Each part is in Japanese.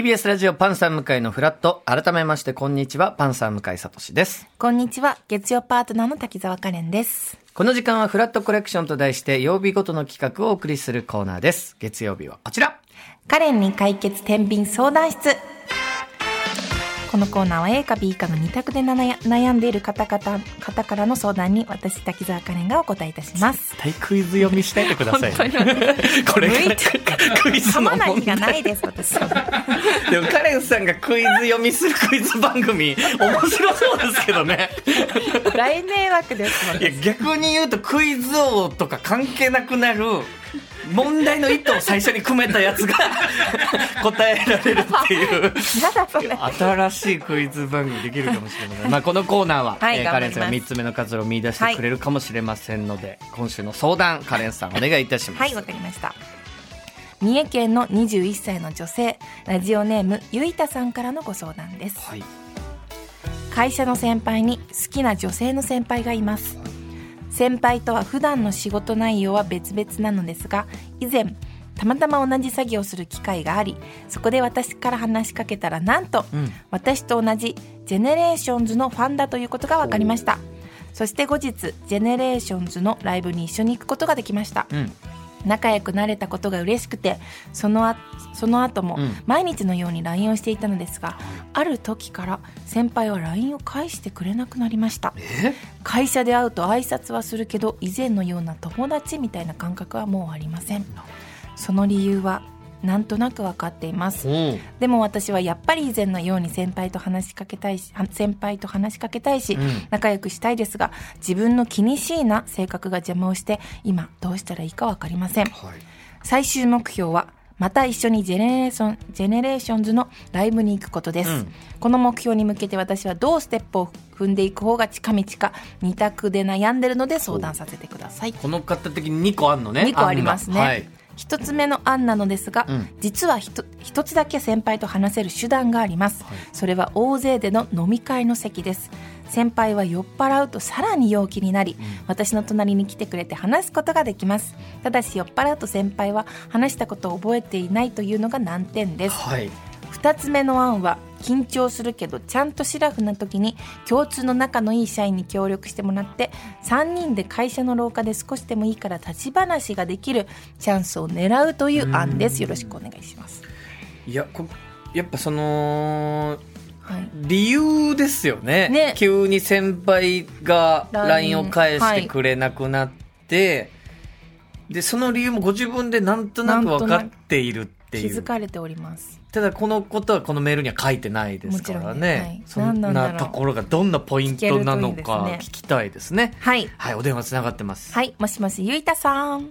TBS ラジオパンサー向井のフラット。改めまして、こんにちは。パンサー向井聡です。こんにちは。月曜パートナーの滝沢カレンです。この時間はフラットコレクションと題して、曜日ごとの企画をお送りするコーナーです。月曜日はこちら。カレンに解決天秤相談室。このコーナーは A か B かの2択で悩んでいる方々方からの相談に私滝沢カレンがお答えいたします。対クイズ読みしていてください、これクイズ噛の問まない日が題。ないです、私は。でもカレンさんがクイズ読みするクイズ番組、面白そうですけどね。大迷惑ですいや、逆に言うとクイズ王とか関係なくなる、問題の意図を最初に組めたやつが 答えられるっていう。新しいクイズ番組できるかもしれません。まあこのコーナーは、はいえーカレンさんが頑張り3つ目の活路を見出してくれるかもしれませんので、今週の相談、カレンさんお願いいたします。はい、わかりました。三重県の21歳の女性、ラジオネームゆいたさんからのご相談です。はい。会社の先輩に好きな女性の先輩がいます先輩とは普段の仕事内容は別々なのですが以前たまたま同じ作業をする機会がありそこで私から話しかけたらなんと、ん。私と同じ GENERATIONS のファンだということが分かりました。そして後日 GENERATIONS のライブに一緒に行くことができました、うん。仲良くなれたことが嬉しくてそのあその後もうん。毎日のように LINE をしていたのですが、ある時から先輩は LINE を返してくれなくなりました。え？会社で会うと挨拶はするけど以前のような友達みたいな感覚はもうありません。その理由はなんとなく分かっています。おうでも私はやっぱり以前のように先輩と話しかけたいしは先輩と話しかけたいし、うん。仲良くしたいですが自分の気にしいな性格が邪魔をして今どうしたらいいか分かりません。はい。最終目標はまた一緒に GENERATION GENERATIONS のライブに行くことです、うん。この目標に向けて私はどうステップを踏んでいく方が近道か二択で悩んでるので相談させてください。この方的に2個あんのね。2個ありますね、はい。一つ目の案なのですが、うん。実はひと一つだけ先輩と話せる手段があります、はい。それは大勢での飲み会の席です。先輩は酔っ払うとさらに陽気になり、私の隣に来てくれて話すことができます。ただし酔っ払うと先輩は話したことを覚えていないというのが難点です。はい。二つ目の案は緊張するけどちゃんとシラフな時に共通の仲のいい社員に協力してもらって3人で会社の廊下で少しでもいいから立ち話ができるチャンスを狙うという案です。よろしくお願いします、いや、こやっぱその、はい、理由ですよね。ね。急に先輩が LINE を返してくれなくなって、でその理由もご自分でなんとなく分かっているって気いう。づかれております。ただこのことはこのメールには書いてないですからもちろんね、ねはい。そん何なところがどんなポイントなのか聞きたいですね。はい。はい。お電話つながってます、はい。もしもしゆいたさん。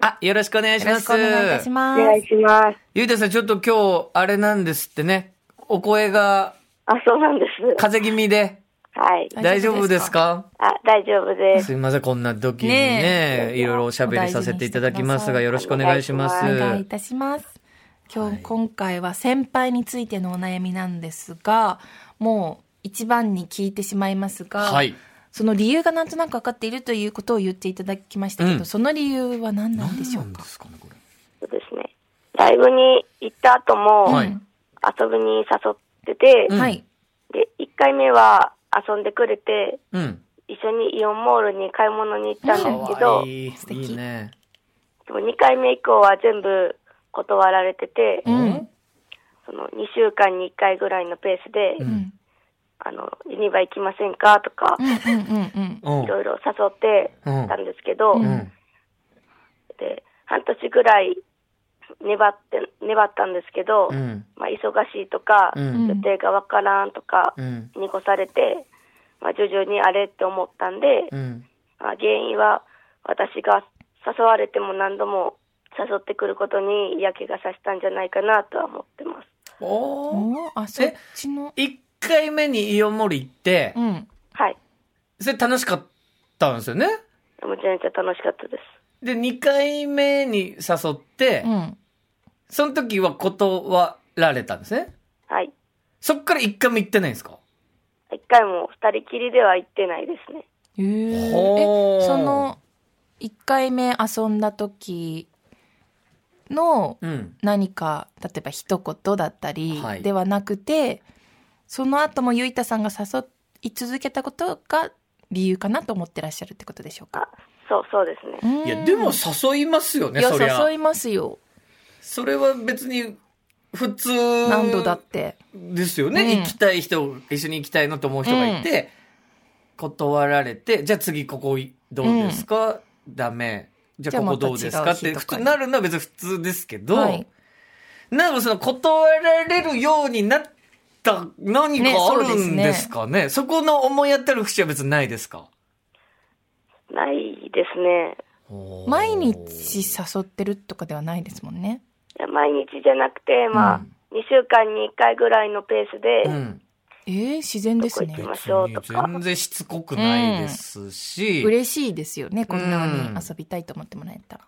あよろしくお願いしろしますくお願いいたしおます。願いします。ゆうたさんちょっと今日あれなんですってね。お声があ、そうなんです。風邪気味ではい。大大丈夫ですすか？あ、大丈夫です。すいません、こんな時にね、ねえいろいろおしゃべりさせていただきますが、よろしくお願いします。おお願いいたします今日、今回は先輩についてのお悩みなんですがもう一番に聞いてしまいますが、はい。その理由がなんとなく分かっているということを言っていただきましたけど、うんその理由は何なんでしょうか？ですかね、これ。そうですね。ライブに行った後も、はい遊びに誘ってて、うんはいで、1回目は遊んでくれて、うん。一緒にイオンモールに買い物に行ったんかですけど、わいい。素敵いいね。でも2回目以降は全部断られてて、うんその2週間に1回ぐらいのペースで、うんあの、ユニバ行きませんかとか、いろいろ誘ってたんですけど、うん。で、半年ぐらい粘って、粘ったんですけど、うん。まあ、忙しいとか、うん予定がわからんとか、うん。に越されて、まあ、徐々にあれって思ったんで、うん。まあ、原因は私が誘われても何度も誘ってくることに嫌気がさしたんじゃないかなとは思ってます。おー。おーあそっちの？一回目にイオンモール行ってう、んはい。それ楽しかったんですよね？めちゃめちゃ楽しかったです。で、二回目に誘ってう、んその時は断られたんですね？はい。そっから一回も行ってないんですか？一回も二人きりでは行ってないですね。へーほーえその1回目遊んだ時のうん。何か、例えば一言だったりはいではなくて、その後もゆいたさんが誘い続けたことが理由かなと思ってらっしゃるってことでしょうか？あ、そう、そうですね。いや、でも誘いますよね、いや、そりゃ誘。いますよ。それは別に、普通。何度だって。ですよね、うん行きたい人、一緒に行きたいのと思う人がいて、断られて、じゃあ次ここどうですか、ダメ。じゃあここどうですか？って、普通なるのは別に普通ですけど、はい。なんかその断られるようになった何かねあそうですね？るんですかねそこの思い当たる節は別にないですか？ないですね。毎日誘ってるとかではないですもんね。毎日じゃなくて、まあ、うん2週間に1回ぐらいのペースで、うん。えー、自然ですねどこ行き。ましょうとか全然しつこくないですし、嬉しいですよね。こんなにうん遊びたいと思ってもらえたら。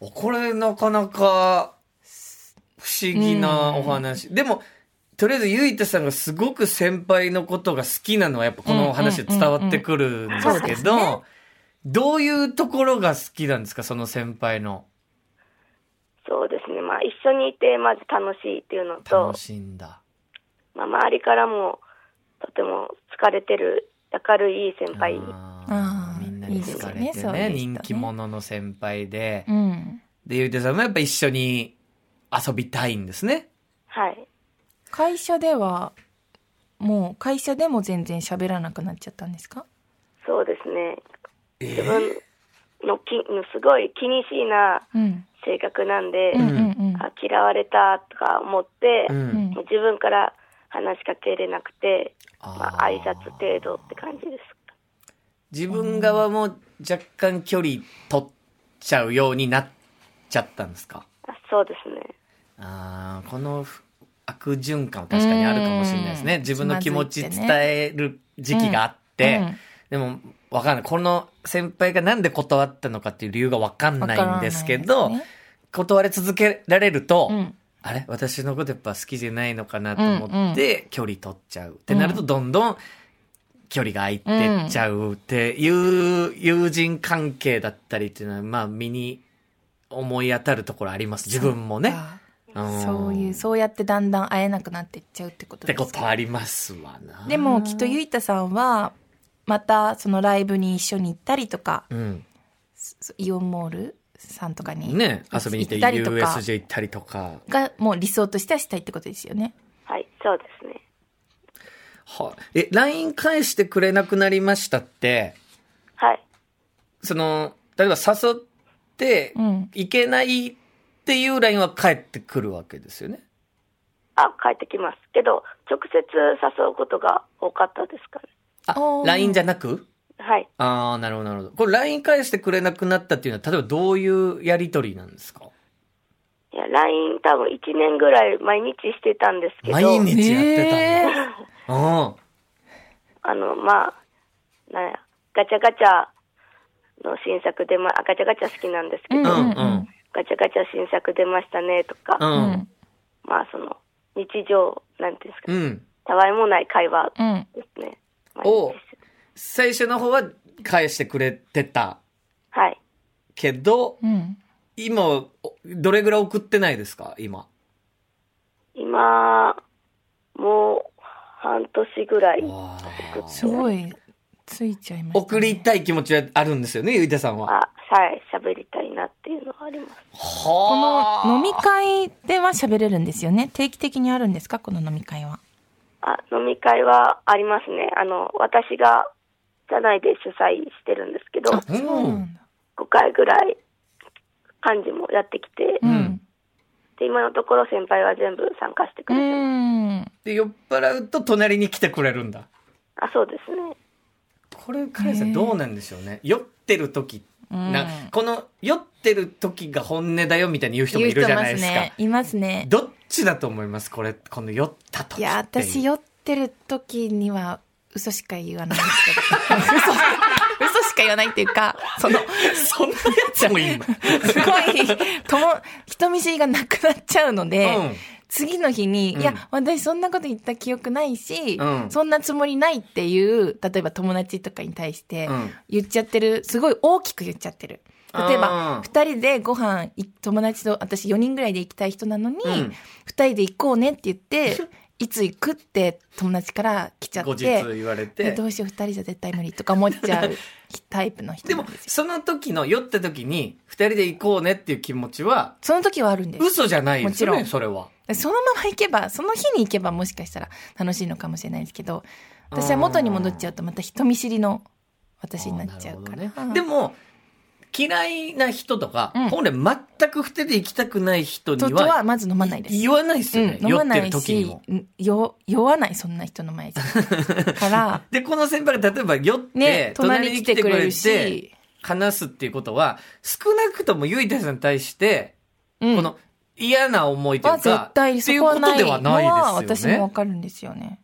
これなかなか不思議なお話。でも、とりあえずゆいたさんがすごく先輩のことが好きなのはやっぱこのお話で伝わってくるんですけど、どういうところが好きなんですかその先輩の。そうですね。まあ、一緒にいて、まず楽しいっていうのと楽、しいんだ。まあ、周りからも、とても疲れてる、明るいいい先輩。あみんなに好かれてねいいですよねそういう人ね人気者の先輩で。うん。で、ゆいたさんもやっぱ一緒に遊びたいんですね。はい。会社では、もう会社でも全然喋らなくなっちゃったんですか？そうですね。え自分のき、すごい気にしいなうん。性格なんで、うん。あ嫌われたとか思って、う。うん自分から話しかけれなくて、まあ、挨拶程度って感じです。自分側も若干距離取っちゃうようになっちゃったんですか？あそうですね。ああ、このふ悪循環は確かにあるかもしれないですね。うん自分の気持ち伝える時期があって、うんでも、わかんない。この先輩がなんで断ったのかっていう理由がわかんないんですけど、ね断り続けられると、うんあれ？私のことやっぱ好きじゃないのかなと思って、距離取っちゃう。ってなると、どんどん距離が空いてっちゃうっていう友人関係だったりっていうのは、まあ、身に思い当たるところあります。自分もね。うんそういう、そうやってだんだん会えなくなっていっちゃうってことってですか？ことありますわな。でもきっとゆいたさんはまたそのライブに一緒に行ったりとかうん。そイオンモールさんとかにね、遊びに行って行ったりとか USJ 行ったりとか。がもう理想としてはしたいってことですよねはい、そうですね。はえ、LINE 返してくれなくなりましたって、はい。その、例えば誘ってう、んいけないっていう LINE は返ってくるわけですよね。あ、帰ってきます。けど、直接誘うことが多かったですかね。あ LINE じゃなく？はい。ああ、なるほど、なるほど。これ LINE 返してくれなくなったっていうのは、例えばどういうやりとりなんですか？いや、LINE 多分1年ぐらい毎日してたんですけど、毎日やってたんだ。うん。あの、まあ、なんや、ガチャガチャの新作出ま、あガチャガチャ好きなんですけど、うんうんうんガチャガチャ新作出ましたねとか、う。うんんまあその、日常、なんていうんですか、うん。たわいもない会話うんですね。お毎日して最初の方は返してくれてたはい。けど、うん今、おどれぐらい送ってないですか？今。今、もう半年ぐらい。すごいついちゃいました、ね、送りたい気持ちはあるんですよね、ゆいたさんは。あ、はい、喋りたいなっていうのはあります。こはの飲み会では喋れるんですよね？定期的にあるんですか？この飲み会はあ、飲み会はありますね。あの、私が社内で主催してるんですけど、あそうなんだ5回ぐらい幹事もやってきて、うんで、今のところ先輩は全部参加してくうれてます。んで、酔っ払うと隣に来てくれるんだ。あ、そうですね。これ、カレンさんどうなんでしょうね。酔ってる時、うんな、この酔ってる時が本音だよみたいに言う人もいるじゃないですか。ね。いますね。どっちだと思います？これ、この酔った時いや、私酔ってる時には嘘しか言わないんですけど。嘘、嘘しか言わないっていうか、その、そんなやつもいるの？すごい、とも、人見知りがなくなっちゃうので、うん次の日に、うん。いや、私そんなこと言った記憶ないし、うん。そんなつもりないっていう、例えば友達とかに対してうん。言っちゃってる、すごい大きく言っちゃってる。例えばあー。2人でご飯い友達と私4人ぐらいで行きたい人なのに、うん。2人で行こうねって言って いつ行くって友達から来ちゃっ後日て言われえてどうしよう2人じゃ絶対無理とか思っちゃうタイプの人でですよ。その時の酔った時に二人で行こうねっていう気持ちはその時はあるんです。嘘じゃないですよねもちろん。それはそのまま行けばその日に行けばもしかしたら楽しいのかもしれないですけど私は元に戻っちゃうとまた人見知りの私になっちゃうから、ね。でも嫌いな人とか、うん。本来全く二人で行きたくない人にははまず飲まないです。言わないですよね、うん、飲まな酔っている時酔酔わないそんな人の前じゃから で、この先輩が例えば酔って、ね隣に来てくれるし。話すっていうことは、少なくともゆいたさんに対して、うん。この嫌な思いというはか、絶対っていうことそこはないではないですよね。私もわかるんですよね。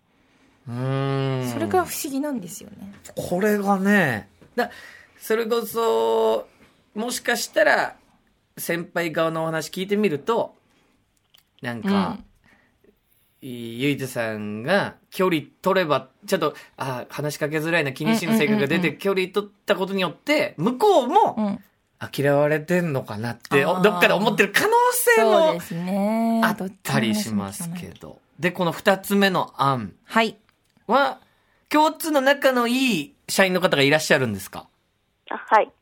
うーんそれが不思議なんですよね。これがね、だそれこそ、もしかしたら、先輩側のお話聞いてみると、なんか、いゆいとさんが距離取れば、ちょっと、あ話しかけづらいな気にしの性格が出て、うんうんうんうん距離取ったことによって、向こうも、うん。あ嫌われてんのかなって、どっかで思ってる可能性も。あったりしますけど。で、この二つ目の案はい。は、共通の仲のいい社員の方がいらっしゃるんですか？あはい。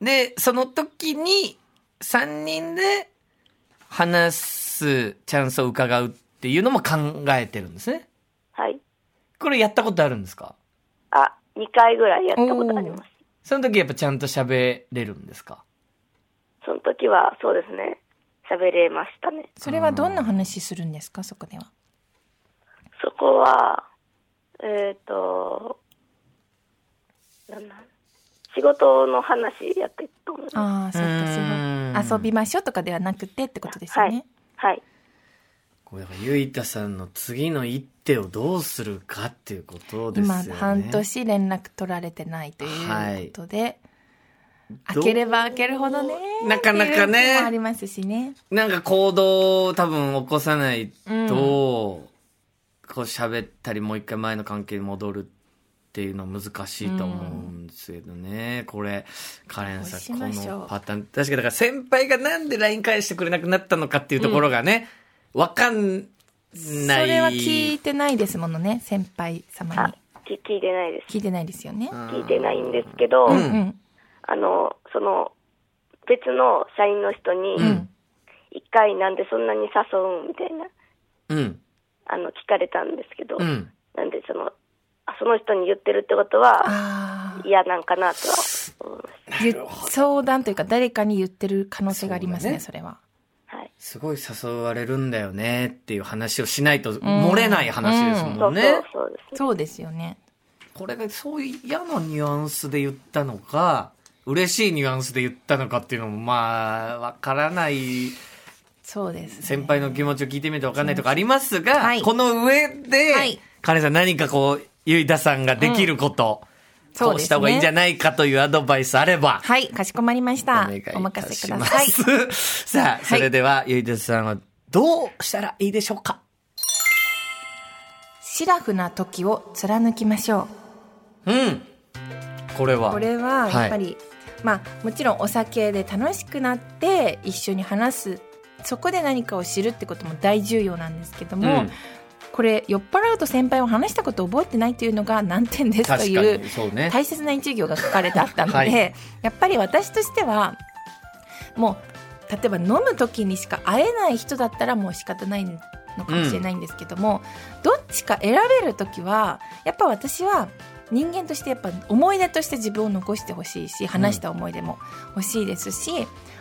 で、その時に、三人で話すチャンスを伺うっていうのも考えてるんですね。はい。これやったことあるんですか？あ、2回ぐらいやったことあります。その時やっぱちゃんと喋れるんですか？その時は、そうですね。喋れましたね。それはどんな話するんですか、そこでは。そこは、えっ、と、なんなん仕事の話やってると思います。ああ、そうーんすごい。遊びましょうとかではなくてってことですよね。はい。これだからゆいたさんの次の一手をどうするかっていうことですよ今、ね。半年連絡取られてないということで、ど開ければ開けるほどね。なかなかねありますしね。なんか行動を多分起こさないと、こう喋ったりもう一回前の関係に戻るっていうのは難しいと思うんですけどね。これ、カレンさん、このパターン。確かにだから先輩がなんで LINE 返してくれなくなったのかっていうところがね、わ、かんない。それは聞いてないですものね、先輩様あに。、き聞いてないです。聞いてないですよね。聞いてないんですけど、うんうん。あの、その、別の社員の人に、うん一回なんでそんなに誘うんみたいな、うん。あの、聞かれたんですけど、うん。なんでその、あその人に言ってるってことは。嫌なんかなとは思いましゆ相談というか誰かに言ってる可能性がありますね、そそれは。すごい誘われるんだよねっていう話をしないと漏れない話ですそもね。うんそうそうですね。そうですよね。これがそういう嫌なニュアンスで言ったのか、嬉しいニュアンスで言ったのかっていうのも、まあ、わからない、そうです、ね。先輩の気持ちを聞いてみるとわかんないとかありますが、はいこの上で、はいカネさん何かこう、ゆいださんができること、そうですねこうした方がいいんじゃないかというアドバイスあれば、はい、かしこまりました。お任せください。す。さあ、それでは、ゆいださんはどうしたらいいでしょうか？シラフな時を貫きましょうん。これう。は。これはやっぱり、まあもちろんお酒で楽しくなって一緒に話すそこで何かを知るってことも大重要なんですけども、うんこれ酔っ払うと先輩を話したことを覚えてないというのが難点ですという。大切な一行が書かれてあったので、はい。やっぱり私としてはもう例えば飲む時にしか会えない人だったらもう仕方ないのかもしれないんですけども、どっちか選べる時はやっぱ私は人間としてやっぱ思い出として自分を残してほしいし話した思い出も欲しいですし、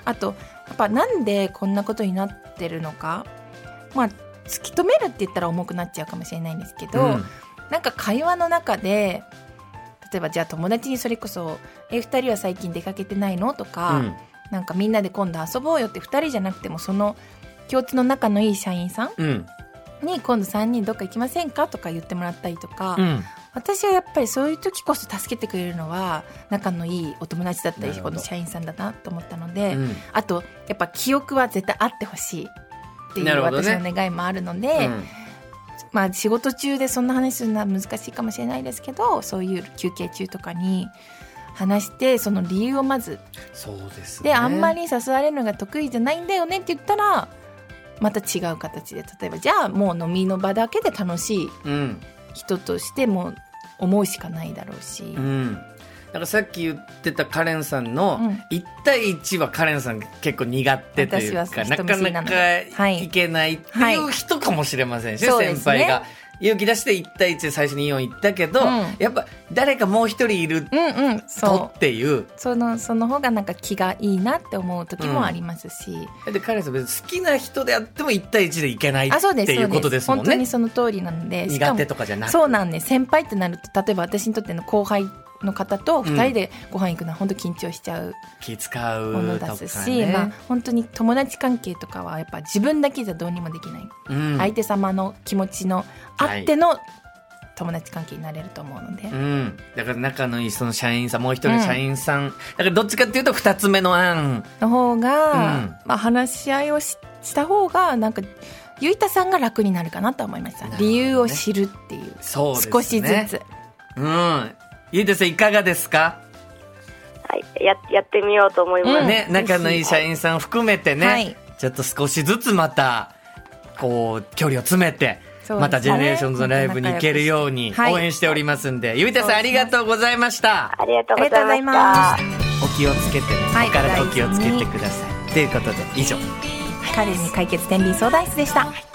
あとやっぱなんでこんなことになってるのか。まあ突き止めるって言ったら重くなっちゃうかもしれないんですけど、うんなんか会話の中で例えばじゃあ友達にそれこそ「え二人は最近出かけてないの?」とか、うんなんかみんなで今度遊ぼうよって2人じゃなくてもその共通の仲のいい社員さんうん。に今度3人どっか行きませんかとか言ってもらったりとか、うん。私はやっぱりそういう時こそ助けてくれるのは仲のいいお友達だったりこの社員さんだなと思ったので、うんあとやっぱ記憶は絶対あってほしいっていう私の願いもあるので。うんまあ仕事中でそんな話するのは難しいかもしれないですけどそういう休憩中とかに話してその理由をまずそうですね。であんまり誘われるのが得意じゃないんだよねって言ったらまた違う形で例えばじゃあもう飲みの場だけで楽しいうん。人としても思うしかないだろうし、うん。だからさっき言ってたカレンさんのうん。1対1はカレンさん結構苦手というか、な人見知りなのかなかで。はい。いけないっていう人かもしれませんしね、そうですね。先輩が。勇気出して1対1で最初にイオン行ったけど、うん。やっぱ誰かもう一人いるうんうんとっていう。そのその方がなんか気がいいなって思う時もありますし、で、カレンさん別に好きな人であっても1対1でいけないっていうことですもん本当にね。その通りなので。苦も手とかじゃなくそうなんです。先輩ってなると例えば私にとっての後輩の方と2人でご飯行くのは本当緊張しちゃう気使うものとかですし、ね。まあ、本当に友達関係とかはやっぱ自分だけじゃどうにもできない、うん相手様の気持ちのあっての友達関係になれると思うので、うん。だから仲のいいその社員さん、もう一人社員さん。だからどっちかっていうと二つ目の案。の方が、うんまあ、話し合いをしした方がなんかゆいたさんが楽になるかなと思いました、ね理由を知るっていうね。少しずつ。うん。ゆうてさんいかがですか、はい。や、やってみようと思います。うんね、仲のいい社員さん含めてね、はいちょっと少しずつまた、こう、距離を詰めて、また GENERATIONS のライブに行けるようにはい応援しておりますんで、ゆいたさんありがとうございました。ありがとうございました。お気をつけてね、はいお体お気をつけてください。ということで、以上。華麗に解決天秤相談室でした